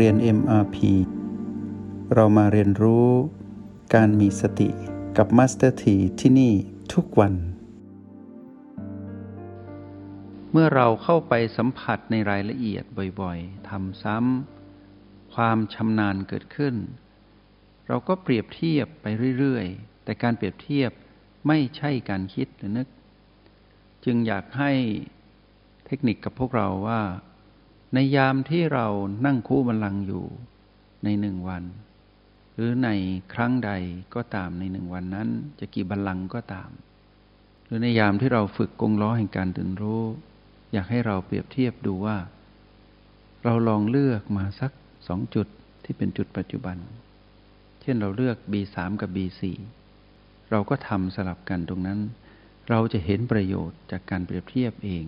เรียน MRP เรามาเรียนรู้การมีสติกับ Master T ที่ที่นี่ทุกวัน เมื่อเราเข้าไปสัมผัสในรายละเอียดบ่อยๆทำซ้ำความชำนาญเกิดขึ้น เราก็เปรียบเทียบไปเรื่อยๆ แต่การเปรียบเทียบไม่ใช่การคิดหรือนึก จึงอยากให้เทคนิคกับพวกเราว่า ในยามที่เรานั่งคู่บัลลังก์อยู่ในหนึ่งวัน หรือในครั้งใดก็ตามในหนึ่งวันนั้น จะกี่บัลลังก์ก็ตาม หรือในยามที่เราฝึกกงล้อแห่งการตื่นรู้ อยากให้เราเปรียบเทียบดูว่า เราลองเลือกมาสักสองจุดที่เป็นจุดปัจจุบัน เช่นเราเลือก B3 กับ B4 เราก็ทำสลับกันตรงนั้น เราจะเห็นประโยชน์จากการเปรียบเทียบเอง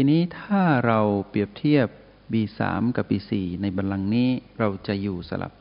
ทีนี้ถ้าเราเปรียบเทียบ B3 กับ B4 ในบัลลังก์นี้เราจะอยู่สลับ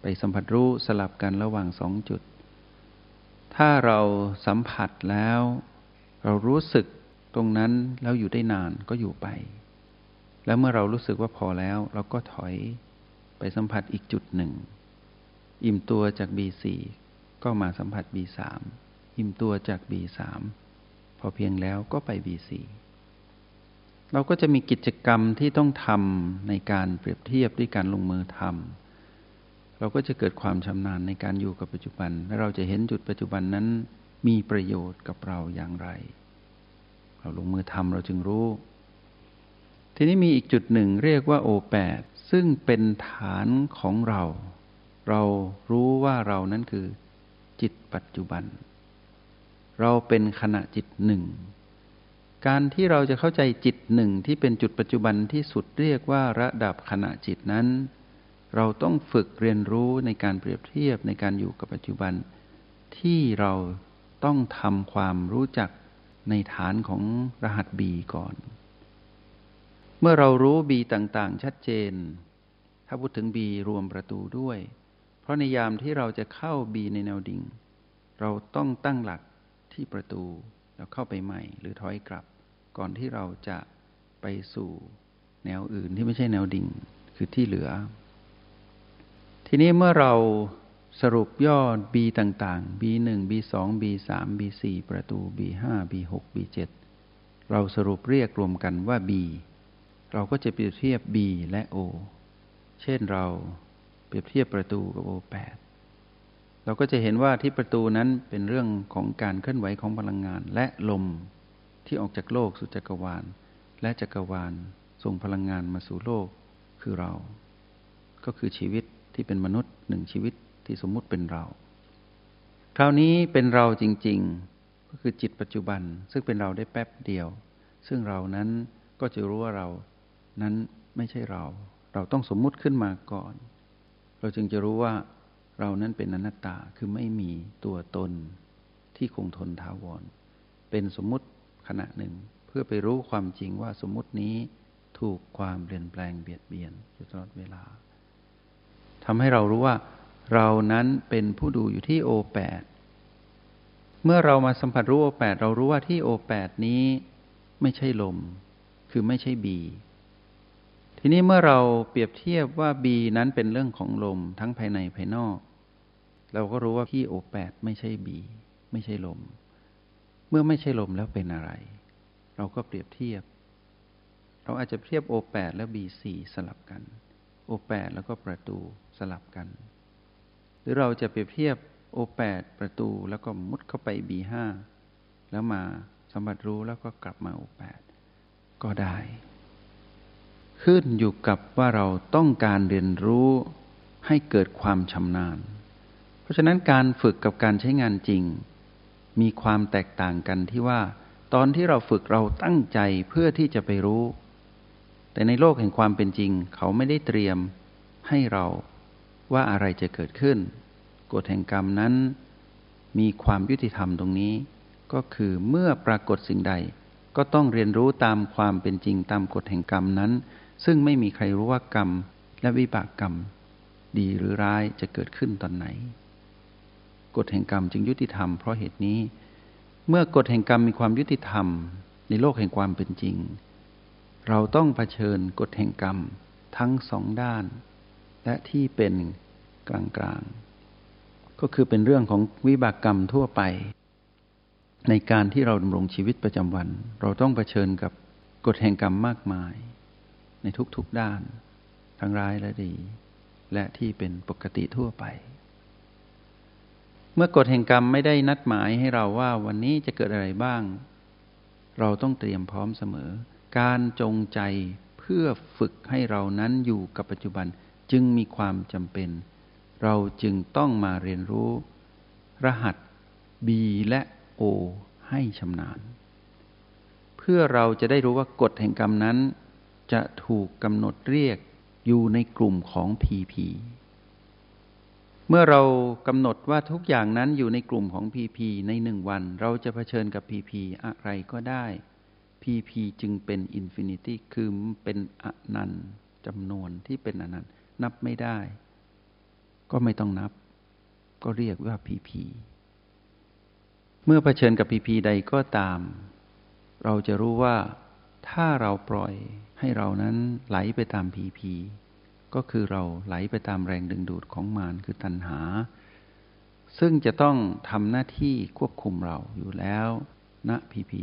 ไปสัมผัสรู้สลับกันระหว่างสองจุด ถ้าเราสัมผัสแล้ว เรารู้สึกตรงนั้นแล้วอยู่ได้นานก็อยู่ไป แล้วเมื่อเรารู้สึกว่าพอแล้ว เราก็ถอยไปสัมผัสอีกจุดหนึ่ง อิ่มตัวจาก B4 ก็มาสัมผัส B3 อิ่มตัวจาก B3 พอเพียงแล้วก็ไป B4 เราก็จะมีกิจกรรมที่ต้องทำในการเปรียบเทียบด้วยการลงมือทำเราก็จะเกิดความชำนาญในการอยู่กับปัจจุบัน และเราจะเห็นจุดปัจจุบันนั้นมีประโยชน์กับเราอย่างไร เราลงมือทำเราจึงรู้ ทีนี้มีอีกจุดหนึ่งเรียกว่าโอแปดซึ่งเป็นฐานของเรา เรารู้ว่าเรานั้นคือจิตปัจจุบัน เราเป็นขณะจิตหนึ่ง การที่เราจะเข้าใจจิตหนึ่งที่เป็นจุดปัจจุบันที่สุดเรียกว่าระดับขณะจิตนั้น เราต้องฝึกเรียนรู้ในการเปรียบเทียบในการอยู่กับปัจจุบัน ที่เราต้องทำความรู้จักในฐานของรหัสบีก่อน เมื่อเรารู้บีต่างๆ ชัดเจน ถ้าพูดถึงบีรวมประตูด้วย เพราะในยามที่เราจะเข้าบีในแนวดิ่ง เราต้องตั้งหลักที่ประตูแล้วเข้าไปใหม่หรือถอยกลับ ก่อนที่เราจะไปสู่แนวอื่นที่ไม่ใช่แนวดิ่งคือที่เหลือ ทีนี้เมื่อเราสรุปยอด B ต่างๆ B1 B2 B3 B4 ประตู B5 B6 B7 เราสรุปเรียกรวมกันว่า B เราก็จะเปรียบเทียบ B และ O เช่นเราเปรียบเทียบประตูกับโอแปดเราก็จะเห็นว่าที่ประตูนั้นเป็นเรื่องของการเคลื่อนไหวของพลังงานและลม ที่ออกจากโลกสู่จักรวาล และจักรวาลส่งพลังงานมาสู่โลกคือเรา ก็คือชีวิตที่เป็นมนุษย์หนึ่งชีวิตที่สมมุติเป็นเรา คราวนี้เป็นเราจริง ๆ ก็คือจิตปัจจุบัน ซึ่งเป็นเราได้แป๊บเดียว ซึ่งเรานั้นก็จะรู้ว่าเรานั้นไม่ใช่เรา เราต้องสมมุติขึ้นมาก่อน เราจึงจะรู้ว่าเรานั้นเป็นอนัตตาคือไม่มีตัวตนที่คงทนถาวร เป็นสมมุติ ขณะหนึ่ง เพื่อไปรู้ความจริงว่าสมมุตินี้ถูกความเปลี่ยนแปลงเบียดเบียนอยู่ตลอดเวลาทำให้เรารู้ว่าเรานั้นเป็นผู้ดูอยู่ที่โอแปดเมื่อเรามาสัมผัสรู้โอแปดเรารู้ว่าที่โอแปดนี้ไม่ใช่ลม คือไม่ใช่บี ทีนี้เมื่อเราเปรียบเทียบว่า B นั้นเป็นเรื่องของลมทั้งภายในภายนอก เราก็รู้ว่าที่โอแปดไม่ใช่ B ไม่ใช่ลม มื่อไม่ใช่ลมแล้วเป็นอะไร เราก็เปรียบเทียบ เราอาจจะเทียบโอแปดและ B4 สลับกันโอแปดแล้วก็ประตูสลับกัน หรือเราจะเปรียบเทียบโอแปดประตูแล้วก็มุดเข้าไป B5 แล้วมาสัมผัสรู้แล้วก็กลับมาโอแปดก็ได้ ขึ้นอยู่กับว่าเราต้องการเรียนรู้ให้เกิดความชำนาญ เพราะฉะนั้นการฝึกกับการใช้งานจริง มีความแตกต่างกันที่ว่า ตอนที่เราฝึกเราตั้งใจเพื่อที่จะไปรู้ แต่ในโลกแห่งความเป็นจริง เขาไม่ได้เตรียมให้เราว่าอะไรจะเกิดขึ้น กฎแห่งกรรมนั้น มีความยุติธรรมตรงนี้ ก็คือเมื่อปรากฏสิ่งใด ก็ต้องเรียนรู้ตามความเป็นจริงตามกฎแห่งกรรมนั้น ซึ่งไม่มีใครรู้ว่ากรรมและวิบากกรรม ดีหรือร้ายจะเกิดขึ้นตอนไหน กฎแห่งกรรมจึงยุติธรรมเพราะเหตุนี้ เมื่อกฎแห่งกรรมมีความยุติธรรม ในโลกแห่งความเป็นจริง เราต้องเผชิญกฎแห่งกรรมทั้งสองด้าน และที่เป็นกลางๆ ก็คือเป็นเรื่องของวิบากกรรมทั่วไป ในการที่เราดำรงชีวิตประจำวัน เราต้องเผชิญกับกฎแห่งกรรมมากมาย ในทุกๆด้าน ทั้งร้ายและดี และที่เป็นปกติทั่วไป เมื่อกฎแห่งกรรมไม่ได้นัดหมายให้เราว่าวันนี้จะเกิดอะไรบ้าง เราต้องเตรียมพร้อมเสมอ การจงใจเพื่อฝึกให้เรานั้นอยู่กับปัจจุบันจึงมีความจำเป็น เราจึงต้องมาเรียนรู้ รหัส B และ O ให้ชำนาญ เพื่อเราจะได้รู้ว่ากฎแห่งกรรมนั้น จะถูกกำหนดเรียกอยู่ในกลุ่มของ PP เมื่อเรากำหนดว่าทุกอย่างนั้นอยู่ในกลุ่มของ PP ในหนึ่งวัน เราจะเผชิญกับ PP อะไรก็ได้ PP จึงเป็น infinity คือเป็นอนันต์จำนวนที่เป็นอนันต์นับไม่ได้ ก็ไม่ต้องนับ ก็เรียกว่า PP เมื่อเผชิญกับ PP ใดก็ตาม เราจะรู้ว่าถ้าเราปล่อยให้เรานั้นไหลไปตาม PP ก็คือเราไหลไปตามแรงดึงดูดของมารคือตัณหา ซึ่งจะต้องทำหน้าที่ควบคุมเราอยู่แล้วณพีพี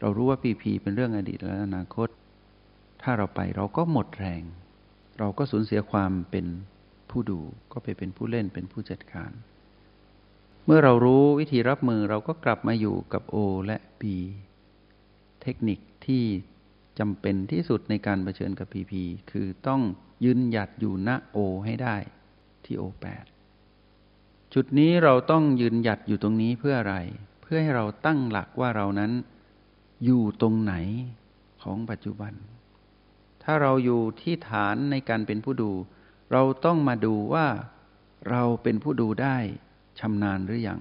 เรารู้ว่าพีพีเป็นเรื่องอดีตและอนาคต ถ้าเราไปเราก็หมดแรง เราก็สูญเสียความเป็นผู้ดูก็ไปเป็นผู้เล่นเป็นผู้จัดการ เมื่อเรารู้วิธีรับมือเราก็กลับมาอยู่กับ O และ B เทคนิคที่จำเป็นที่สุดในการเผชิญกับ PP คือต้อง ยืนหยัดอยู่ณโอให้ได้ที่โอแปดจุดนี้เราต้องยืนหยัดอยู่ตรงนี้เพื่ออะไร เพื่อให้เราตั้งหลักว่าเรานั้นอยู่ตรงไหนของปัจจุบัน ถ้าเราอยู่ที่ฐานในการเป็นผู้ดู เราต้องมาดูว่าเราเป็นผู้ดูได้ชำนาญหรืออยัง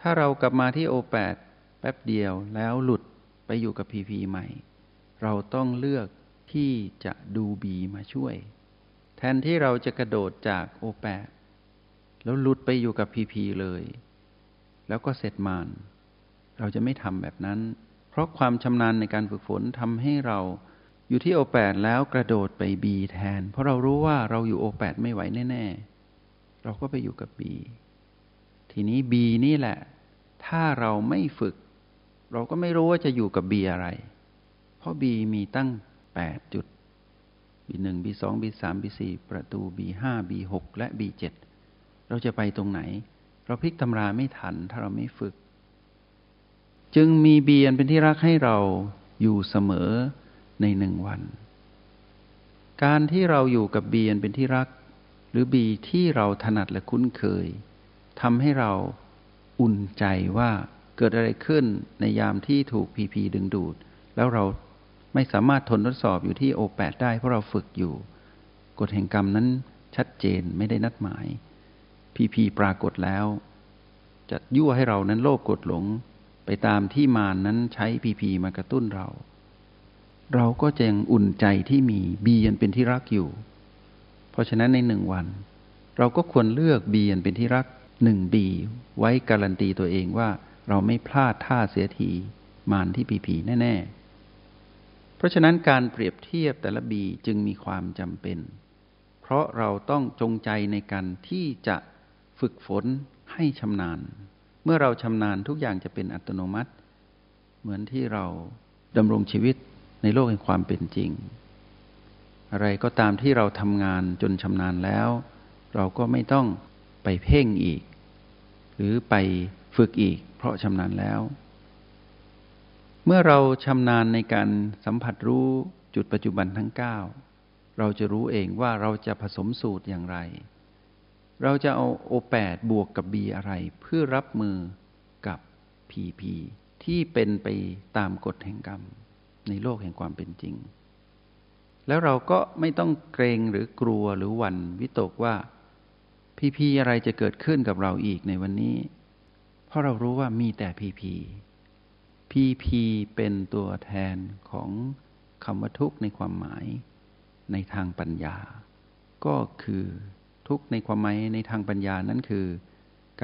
ถ้าเรากลับมาที่โอแปดแป๊บเดียวแล้วหลุดไปอยู่กับพีพีใหม่ เราต้องเลือก ที่จะดูบีมาช่วย แทนที่เราจะกระโดดจากโอแปดแล้วลุดไปอยู่กับพีพีเลย แล้วก็เสร็จมาน เราจะไม่ทำแบบนั้น เพราะความชำนาญในการฝึกฝนทำให้เราอยู่ที่โอแปดแล้วกระโดดไปบีแทน เพราะเรารู้ว่าเราอยู่โอแปดไม่ไหวแน่ๆ เราก็ไปอยู่กับบีทีนี้บีนี่แหละ ถ้าเราไม่ฝึก เราก็ไม่รู้ว่าจะอยู่กับบีอะไร เพราะบีมีตั้ง แปดจุด B1 B2 B3 B4 ประตู B5 B6 และ B7 เราจะไปตรงไหน เราพลิกตำราไม่ทันถ้าเราไม่ฝึก จึงมีเบียนเป็นที่รักให้เราอยู่เสมอในหนึ่งวัน การที่เราอยู่กับเบียนเป็นที่รัก หรือบีที่เราถนัดและคุ้นเคยทำให้เราอุ่นใจว่าเกิดอะไรขึ้นในยามที่ถูกพีพีดึงดูด แล้วเรา ไม่สามารถทนทดสอบอยู่ที่โอแปดได้เพราะเราฝึกอยู่ กฎแห่งกรรมนั้นชัดเจนไม่ได้นัดหมาย พีพีปรากฏแล้ว จะยั่วให้เรานั้นโลภกดหลง ไปตามที่มานนั้นใช้พีพีมากระตุ้นเรา เราก็จะยังอุ่นใจที่มีบียันเป็นที่รักอยู่ เพราะฉะนั้นในหนึ่งวัน เราก็ควรเลือกบียันเป็นที่รักหนึ่งบีไว้การันตีตัวเองว่าเราไม่พลาดท่าเสียทีมานที่พีพีแน่ ๆ ราะฉะนั้นการเปรียบเทียบแต่ละบีจึงมีความจำเป็น เพราะเราต้องจงใจในการที่จะฝึกฝนให้ชำนาญ เมื่อเราชำนาญทุกอย่างจะเป็นอัตโนมัติ เหมือนที่เราดำรงชีวิตในโลกแห่งความเป็นจริง อะไรก็ตามที่เราทำงานจนชำนาญแล้ว เราก็ไม่ต้องไปเพ่งอีก หรือไปฝึกอีก เพราะชำนาญแล้ว เมื่อเราชำนาญในการสัมผัสรู้จุดปัจจุบันทั้ง 9 เราจะรู้เองว่าเราจะผสมสูตรอย่างไร เราจะเอาโอแปดบวกกับบีอะไร เพื่อรับมือกับพีพีที่เป็นไปตามกฎแห่งกรรม ในโลกแห่งความเป็นจริง แล้วเราก็ไม่ต้องเกรงหรือกลัวหรือหวั่นวิตกว่าพีพีอะไรจะเกิดขึ้นกับเราอีกในวันนี้ เพราะเรารู้ว่ามีแต่พีพี พีพีเป็นตัวแทนของคำว่าทุกข์ในความหมายในทางปัญญา ก็คือทุกข์ในความหมายในทางปัญญานั้นคือ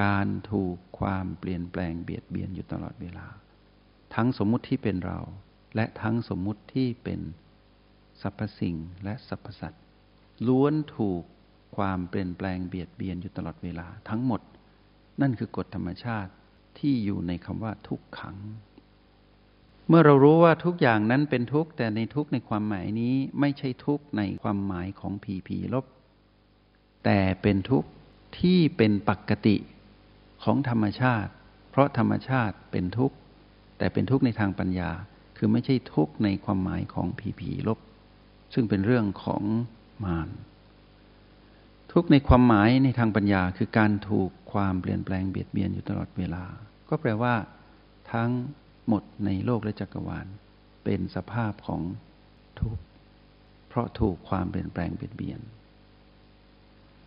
การถูกความเปลี่ยนแปลงเบียดเบียนอยู่ตลอดเวลา ทั้งสมมุติที่เป็นเรา และทั้งสมมุติที่เป็นสรรพสิ่งและสรรพสัตว์ล้วนถูกความเปลี่ยนแปลงเบียดเบียนอยู่ตลอดเวลาทั้งหมด นั่นคือกฎธรรมชาติที่อยู่ในคำว่าทุกขัง เมื่อเรารู้ว่าทุกอย่างนั้นเป็นทุกข์แต่ในทุกข์ในความหมายนี้ไม่ใช่ทุกข์ในความหมายของผีผีลบ แต่เป็นทุกข์ที่เป็นปกติของธรรมชาติ เพราะธรรมชาติเป็นทุกข์แต่เป็นทุกข์ในทางปัญญา คือไม่ใช่ทุกข์ในความหมายของผีผีลบ ซึ่งเป็นเรื่องของมารทุกข์ในความหมายในทางปัญญา คือการถูกความเปลี่ยนแปลงเบียดเบียนอยู่ตลอดเวลา ก็แปลว่า ทั้ง หมดในโลกและจักรวาล เป็นสภาพของทุกข์ เพราะถูกความเปลี่ยนแปลงเบียดเบียน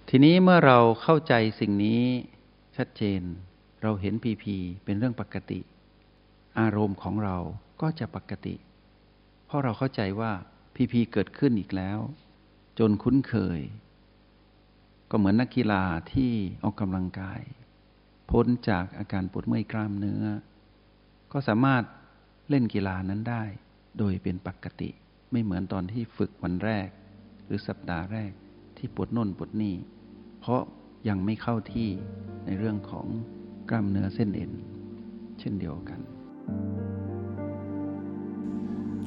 ทีนี้เมื่อเราเข้าใจสิ่งนี้ชัดเจน เราเห็นพีพีเป็นเรื่องปกติ อารมณ์ของเราก็จะปกติ เพราะเราเข้าใจว่าพีพีเกิดขึ้นอีกแล้ว จนคุ้นเคย ก็เหมือนนักกีฬาที่ออกกำลังกาย พ้นจากอาการปวดเมื่อยกล้ามเนื้อ ก็สามารถเล่นกีฬานั้นได้ โดยเป็นปกติไม่เหมือนตอนที่ฝึกวันแรก หรือสัปดาห์แรกที่ปวดน่นปวดนี่เพราะยังไม่เข้าที่ในเรื่องของกล้ามเนื้อเส้นเอ็น เช่นเดียวกัน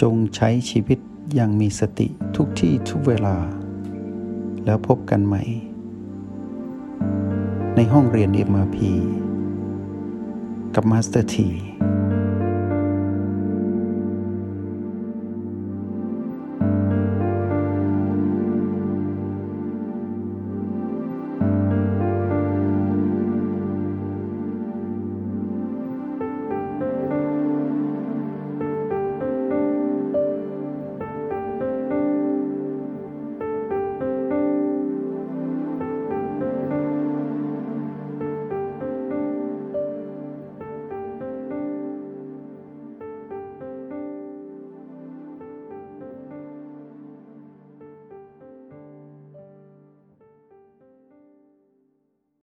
จงใช้ชีวิตอย่างมีสติทุกที่ทุกเวลา แล้วพบกันใหม่ ในห้องเรียน MRP กับ Master ที